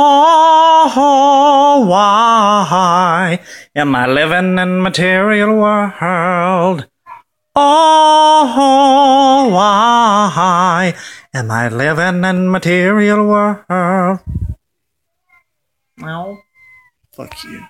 Oh, why am I living in material world? Oh, why am I living in material world? Well, fuck you.